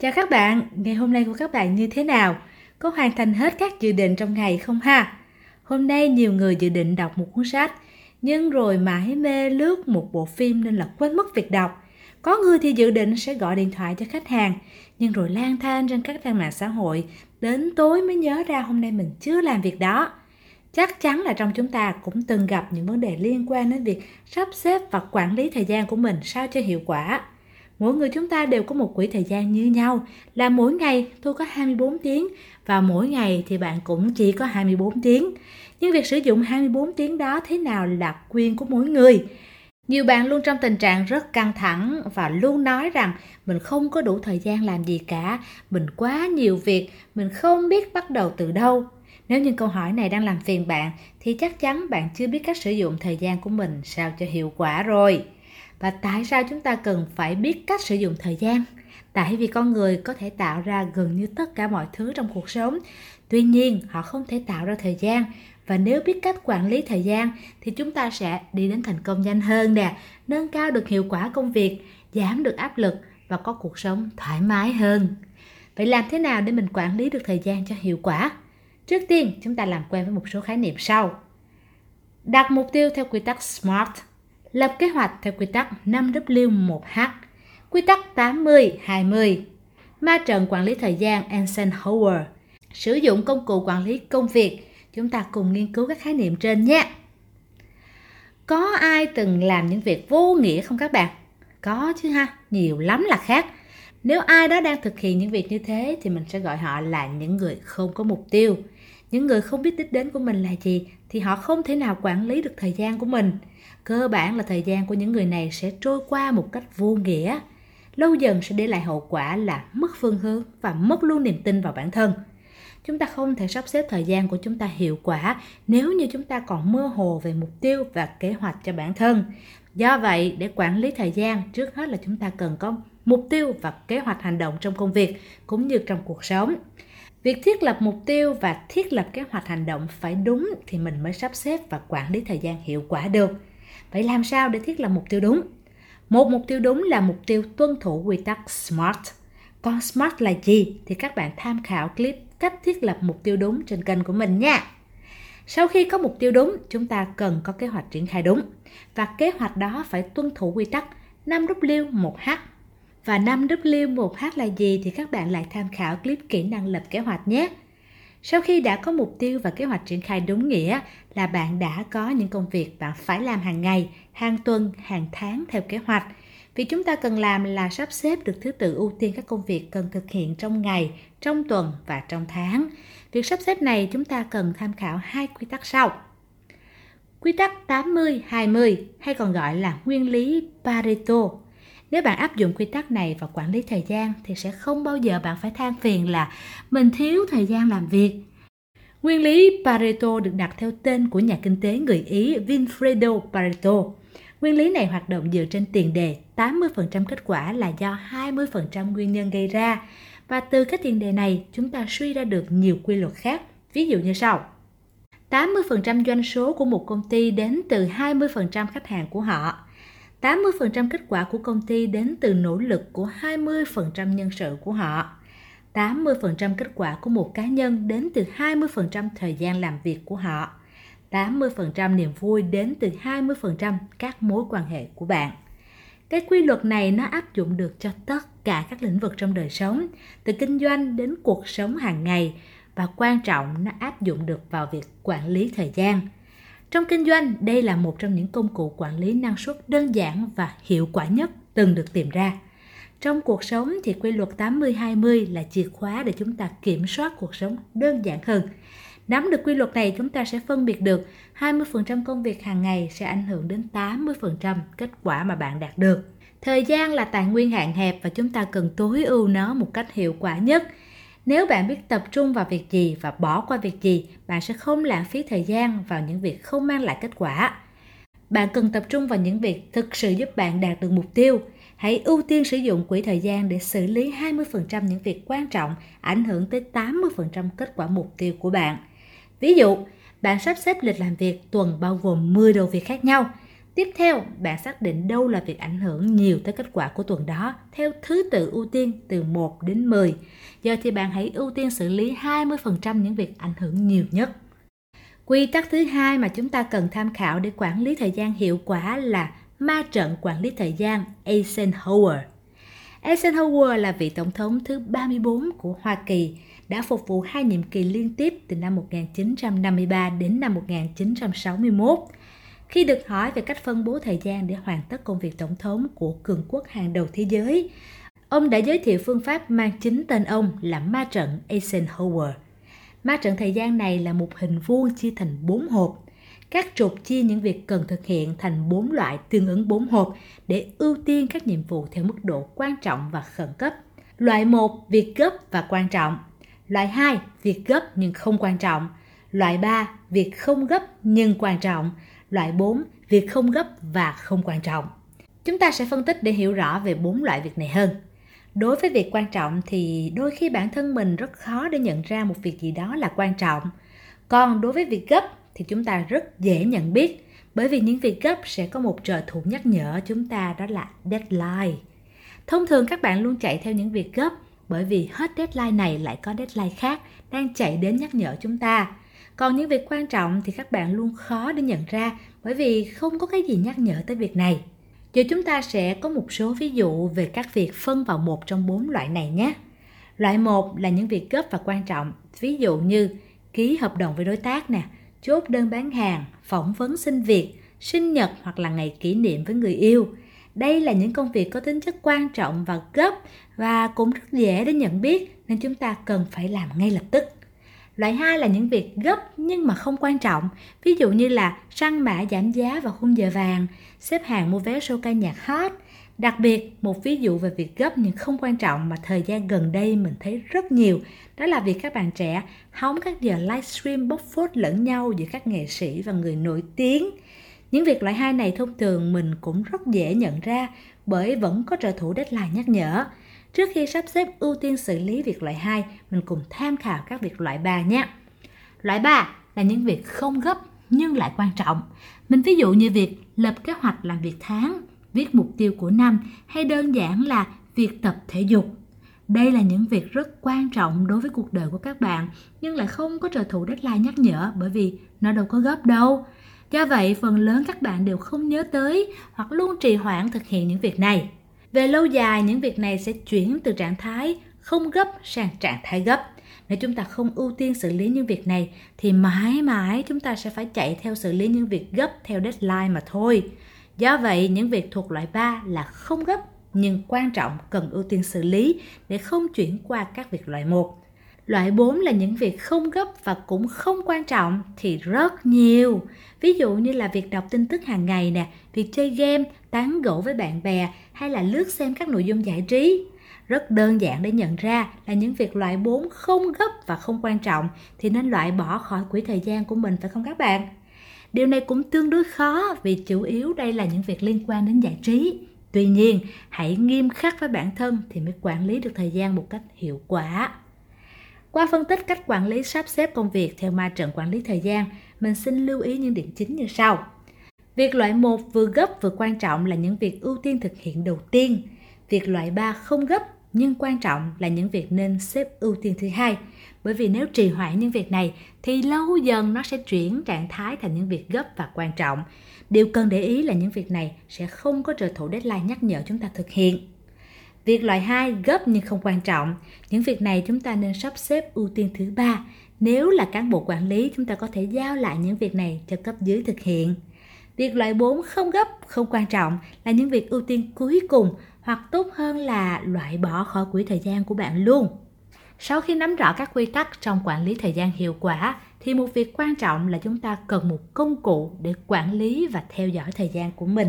Chào các bạn, ngày hôm nay của các bạn như thế nào? Có hoàn thành hết các dự định trong ngày không ha? Hôm nay nhiều người dự định đọc một cuốn sách, nhưng rồi mãi mê lướt một bộ phim nên là quên mất việc đọc. Có người thì dự định sẽ gọi điện thoại cho khách hàng, nhưng rồi lang thang trên các trang mạng xã hội, đến tối mới nhớ ra hôm nay mình chưa làm việc đó. Chắc chắn là trong chúng ta cũng từng gặp những vấn đề liên quan đến việc sắp xếp và quản lý thời gian của mình sao cho hiệu quả. Mỗi người chúng ta đều có một quỹ thời gian như nhau, là mỗi ngày tôi có 24 tiếng và mỗi ngày thì bạn cũng chỉ có 24 tiếng. Nhưng việc sử dụng 24 tiếng đó thế nào là quyền của mỗi người. Nhiều bạn luôn trong tình trạng rất căng thẳng và luôn nói rằng mình không có đủ thời gian làm gì cả, mình quá nhiều việc, mình không biết bắt đầu từ đâu. Nếu như câu hỏi này đang làm phiền bạn thì chắc chắn bạn chưa biết cách sử dụng thời gian của mình sao cho hiệu quả rồi. Và tại sao chúng ta cần phải biết cách sử dụng thời gian? Tại vì con người có thể tạo ra gần như tất cả mọi thứ trong cuộc sống. Tuy nhiên, họ không thể tạo ra thời gian. Và nếu biết cách quản lý thời gian thì chúng ta sẽ đi đến thành công nhanh hơn nè, nâng cao được hiệu quả công việc, giảm được áp lực và có cuộc sống thoải mái hơn. Vậy làm thế nào để mình quản lý được thời gian cho hiệu quả? Trước tiên, chúng ta làm quen với một số khái niệm sau. Đặt mục tiêu theo quy tắc SMART – Lập kế hoạch theo quy tắc 5W1H, quy tắc 80-20. Ma trận quản lý thời gian Eisenhower. Sử dụng công cụ quản lý công việc. Chúng ta cùng nghiên cứu các khái niệm trên nhé. Có ai từng làm những việc vô nghĩa không các bạn? Có chứ ha, nhiều lắm là khác. Nếu ai đó đang thực hiện những việc như thế thì mình sẽ gọi họ là những người không có mục tiêu. Những người không biết đích đến của mình là gì thì họ không thể nào quản lý được thời gian của mình. Cơ bản là thời gian của những người này sẽ trôi qua một cách vô nghĩa. Lâu dần sẽ để lại hậu quả là mất phương hướng và mất luôn niềm tin vào bản thân. Chúng ta không thể sắp xếp thời gian của chúng ta hiệu quả nếu như chúng ta còn mơ hồ về mục tiêu và kế hoạch cho bản thân. Do vậy, để quản lý thời gian, trước hết là chúng ta cần có mục tiêu và kế hoạch hành động trong công việc cũng như trong cuộc sống việc thiết lập mục tiêu và thiết lập kế hoạch hành động phải đúng thì mình mới sắp xếp và quản lý thời gian hiệu quả được Vậy làm sao để thiết lập mục tiêu đúng? Một mục tiêu đúng là mục tiêu tuân thủ quy tắc SMART. Còn SMART là gì thì các bạn tham khảo clip cách thiết lập mục tiêu đúng trên kênh của mình nha. Sau khi có mục tiêu đúng, chúng ta cần có kế hoạch triển khai đúng. Và kế hoạch đó phải tuân thủ quy tắc 5W 1H. Và 5W 1H là gì thì các bạn lại tham khảo clip kỹ năng lập kế hoạch nhé. Sau khi đã có mục tiêu và kế hoạch triển khai đúng nghĩa là bạn đã có những công việc bạn phải làm hàng ngày, hàng tuần, hàng tháng theo kế hoạch. Vì chúng ta cần làm là sắp xếp được thứ tự ưu tiên các công việc cần thực hiện trong ngày, trong tuần và trong tháng. Việc sắp xếp này chúng ta cần tham khảo hai quy tắc sau. Quy tắc 80-20 hay còn gọi là nguyên lý Pareto nếu bạn áp dụng quy tắc này vào quản lý thời gian thì sẽ không bao giờ bạn phải than phiền là mình thiếu thời gian làm việc. Nguyên lý Pareto được đặt theo tên của nhà kinh tế người Ý Vinfredo Pareto. Nguyên lý này hoạt động dựa trên tiền đề 80% kết quả là do 20% nguyên nhân gây ra. Và từ các tiền đề này, chúng ta suy ra được nhiều quy luật khác. Ví dụ như sau. 80% doanh số của một công ty đến từ 20% khách hàng của họ. 80% kết quả của công ty đến từ nỗ lực của 20% nhân sự của họ. 80% kết quả của một cá nhân đến từ 20% thời gian làm việc của họ. 80% niềm vui đến từ 20% các mối quan hệ của bạn. Cái quy luật này nó áp dụng được cho tất cả các lĩnh vực trong đời sống, từ kinh doanh đến cuộc sống hàng ngày và quan trọng nó áp dụng được vào việc quản lý thời gian. Trong kinh doanh, đây là một trong những công cụ quản lý năng suất đơn giản và hiệu quả nhất từng được tìm ra. Trong cuộc sống thì quy luật 80-20 là chìa khóa để chúng ta kiểm soát cuộc sống đơn giản hơn. Nắm được quy luật này chúng ta sẽ phân biệt được 20% công việc hàng ngày sẽ ảnh hưởng đến 80% kết quả mà bạn đạt được. Thời gian là tài nguyên hạn hẹp và chúng ta cần tối ưu nó một cách hiệu quả nhất – nếu bạn biết tập trung vào việc gì và bỏ qua việc gì, bạn sẽ không lãng phí thời gian vào những việc không mang lại kết quả. Bạn cần tập trung vào những việc thực sự giúp bạn đạt được mục tiêu. Hãy ưu tiên sử dụng quỹ thời gian để xử lý 20% những việc quan trọng, ảnh hưởng tới 80% kết quả mục tiêu của bạn. Ví dụ, bạn sắp xếp lịch làm việc tuần bao gồm 10 đầu việc khác nhau. Tiếp theo, bạn xác định đâu là việc ảnh hưởng nhiều tới kết quả của tuần đó theo thứ tự ưu tiên từ 1 đến 10. Giờ thì bạn hãy ưu tiên xử lý 20% những việc ảnh hưởng nhiều nhất. Quy tắc thứ hai mà chúng ta cần tham khảo để quản lý thời gian hiệu quả là ma trận quản lý thời gian Eisenhower. Eisenhower là vị tổng thống thứ 34 của Hoa Kỳ, đã phục vụ hai nhiệm kỳ liên tiếp từ năm 1953 đến năm 1961. Khi được hỏi về cách phân bố thời gian để hoàn tất công việc tổng thống của cường quốc hàng đầu thế giới, ông đã giới thiệu phương pháp mang chính tên ông là ma trận Eisenhower. Ma trận thời gian này là một hình vuông chia thành 4 hộp. Các trục chia những việc cần thực hiện thành 4 loại tương ứng 4 hộp để ưu tiên các nhiệm vụ theo mức độ quan trọng và khẩn cấp. Loại 1, việc gấp và quan trọng. Loại 2, việc gấp nhưng không quan trọng. Loại 3, việc không gấp nhưng quan trọng. Loại 4, việc không gấp và không quan trọng. Chúng ta sẽ phân tích để hiểu rõ về bốn loại việc này hơn. Đối với việc quan trọng thì đôi khi bản thân mình rất khó để nhận ra một việc gì đó là quan trọng. Còn đối với việc gấp thì chúng ta rất dễ nhận biết bởi vì những việc gấp sẽ có một trợ thủ nhắc nhở chúng ta đó là deadline. Thông thường các bạn luôn chạy theo những việc gấp bởi vì hết deadline này lại có deadline khác đang chạy đến nhắc nhở chúng ta. Còn những việc quan trọng thì các bạn luôn khó để nhận ra bởi vì không có cái gì nhắc nhở tới việc này. Giờ chúng ta sẽ có một số ví dụ về các việc phân vào một trong bốn loại này nhé. Loại một là những việc gấp và quan trọng, ví dụ như ký hợp đồng với đối tác nè, chốt đơn bán hàng, phỏng vấn xin việc, sinh nhật hoặc là ngày kỷ niệm với người yêu. Đây là những công việc có tính chất quan trọng và gấp và cũng rất dễ để nhận biết nên chúng ta cần phải làm ngay lập tức. Loại 2 là những việc gấp nhưng mà không quan trọng, ví dụ như là săn mã giảm giá vào khung giờ vàng, xếp hàng mua vé show ca nhạc hot. Đặc biệt, một ví dụ về việc gấp nhưng không quan trọng mà thời gian gần đây mình thấy rất nhiều, đó là việc các bạn trẻ hóng các giờ livestream bóc phốt lẫn nhau giữa các nghệ sĩ và người nổi tiếng. Những việc loại 2 này thông thường mình cũng rất dễ nhận ra bởi vẫn có trợ thủ deadline nhắc nhở. Trước khi sắp xếp ưu tiên xử lý việc loại 2, mình cùng tham khảo các việc loại 3 nhé. Loại 3 là những việc không gấp nhưng lại quan trọng. Mình ví dụ như việc lập kế hoạch làm việc tháng, viết mục tiêu của năm hay đơn giản là việc tập thể dục. Đây là những việc rất quan trọng đối với cuộc đời của các bạn nhưng lại không có trợ thủ deadline nhắc nhở bởi vì nó đâu có gấp đâu. Do vậy, phần lớn các bạn đều không nhớ tới hoặc luôn trì hoãn thực hiện những việc này. Về lâu dài, những việc này sẽ chuyển từ trạng thái không gấp sang trạng thái gấp. Nếu chúng ta không ưu tiên xử lý những việc này thì mãi mãi chúng ta sẽ phải chạy theo xử lý những việc gấp theo deadline mà thôi. Do vậy, những việc thuộc loại 3 là không gấp nhưng quan trọng cần ưu tiên xử lý để không chuyển qua các việc loại 1. Loại 4 là những việc không gấp và cũng không quan trọng thì rất nhiều. Ví dụ như là việc đọc tin tức hàng ngày nè, việc chơi game, tán gẫu với bạn bè hay là lướt xem các nội dung giải trí. Rất đơn giản để nhận ra là những việc loại 4 không gấp và không quan trọng thì nên loại bỏ khỏi quỹ thời gian của mình phải không các bạn? Điều này cũng tương đối khó vì chủ yếu đây là những việc liên quan đến giải trí. Tuy nhiên, hãy nghiêm khắc với bản thân thì mới quản lý được thời gian một cách hiệu quả. Qua phân tích cách quản lý sắp xếp công việc theo ma trận quản lý thời gian, mình xin lưu ý những điểm chính như sau. Việc loại 1 vừa gấp vừa quan trọng là những việc ưu tiên thực hiện đầu tiên. Việc loại 3 không gấp nhưng quan trọng là những việc nên xếp ưu tiên thứ hai. Bởi vì nếu trì hoãn những việc này thì lâu dần nó sẽ chuyển trạng thái thành những việc gấp và quan trọng. Điều cần để ý là những việc này sẽ không có trợ thủ deadline nhắc nhở chúng ta thực hiện. Việc loại 2 gấp nhưng không quan trọng. Những việc này chúng ta nên sắp xếp ưu tiên thứ ba. Nếu là cán bộ quản lý, chúng ta có thể giao lại những việc này cho cấp dưới thực hiện. Việc loại 4 không gấp, không quan trọng là những việc ưu tiên cuối cùng hoặc tốt hơn là loại bỏ khỏi quỹ thời gian của bạn luôn. Sau khi nắm rõ các quy tắc trong quản lý thời gian hiệu quả thì một việc quan trọng là chúng ta cần một công cụ để quản lý và theo dõi thời gian của mình.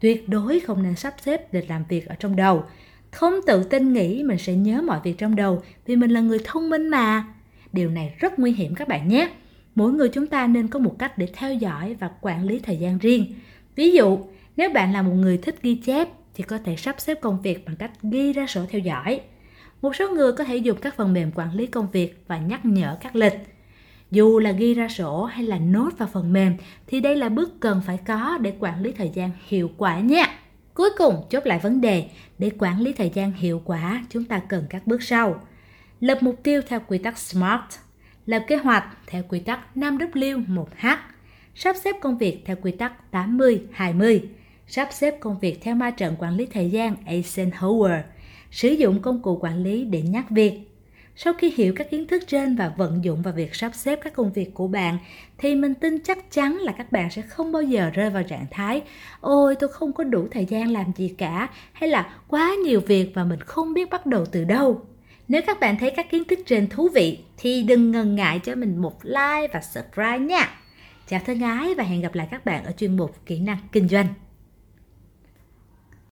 Tuyệt đối không nên sắp xếp lịch làm việc ở trong đầu không tự tin nghĩ mình sẽ nhớ mọi việc trong đầu vì mình là người thông minh mà. Điều này rất nguy hiểm các bạn nhé. Mỗi người chúng ta nên có một cách để theo dõi và quản lý thời gian riêng. Ví dụ, nếu bạn là một người thích ghi chép thì có thể sắp xếp công việc bằng cách ghi ra sổ theo dõi. Một số người có thể dùng các phần mềm quản lý công việc và nhắc nhở các lịch. Dù là ghi ra sổ hay là nốt vào phần mềm thì đây là bước cần phải có để quản lý thời gian hiệu quả nha. Cuối cùng chốt lại vấn đề, để quản lý thời gian hiệu quả chúng ta cần các bước sau. Lập mục tiêu theo quy tắc SMART, lập kế hoạch theo quy tắc 5W 1H, sắp xếp công việc theo quy tắc 80-20, sắp xếp công việc theo ma trận quản lý thời gian Eisenhower, sử dụng công cụ quản lý để nhắc việc. Sau khi hiểu các kiến thức trên và vận dụng vào việc sắp xếp các công việc của bạn, thì mình tin chắc chắn là các bạn sẽ không bao giờ rơi vào trạng thái, ôi, tôi không có đủ thời gian làm gì cả, hay là quá nhiều việc và mình không biết bắt đầu từ đâu. Nếu các bạn thấy các kiến thức trên thú vị, thì đừng ngần ngại cho mình một like và subscribe nha. Chào thân ái và hẹn gặp lại các bạn ở chuyên mục kỹ năng kinh doanh.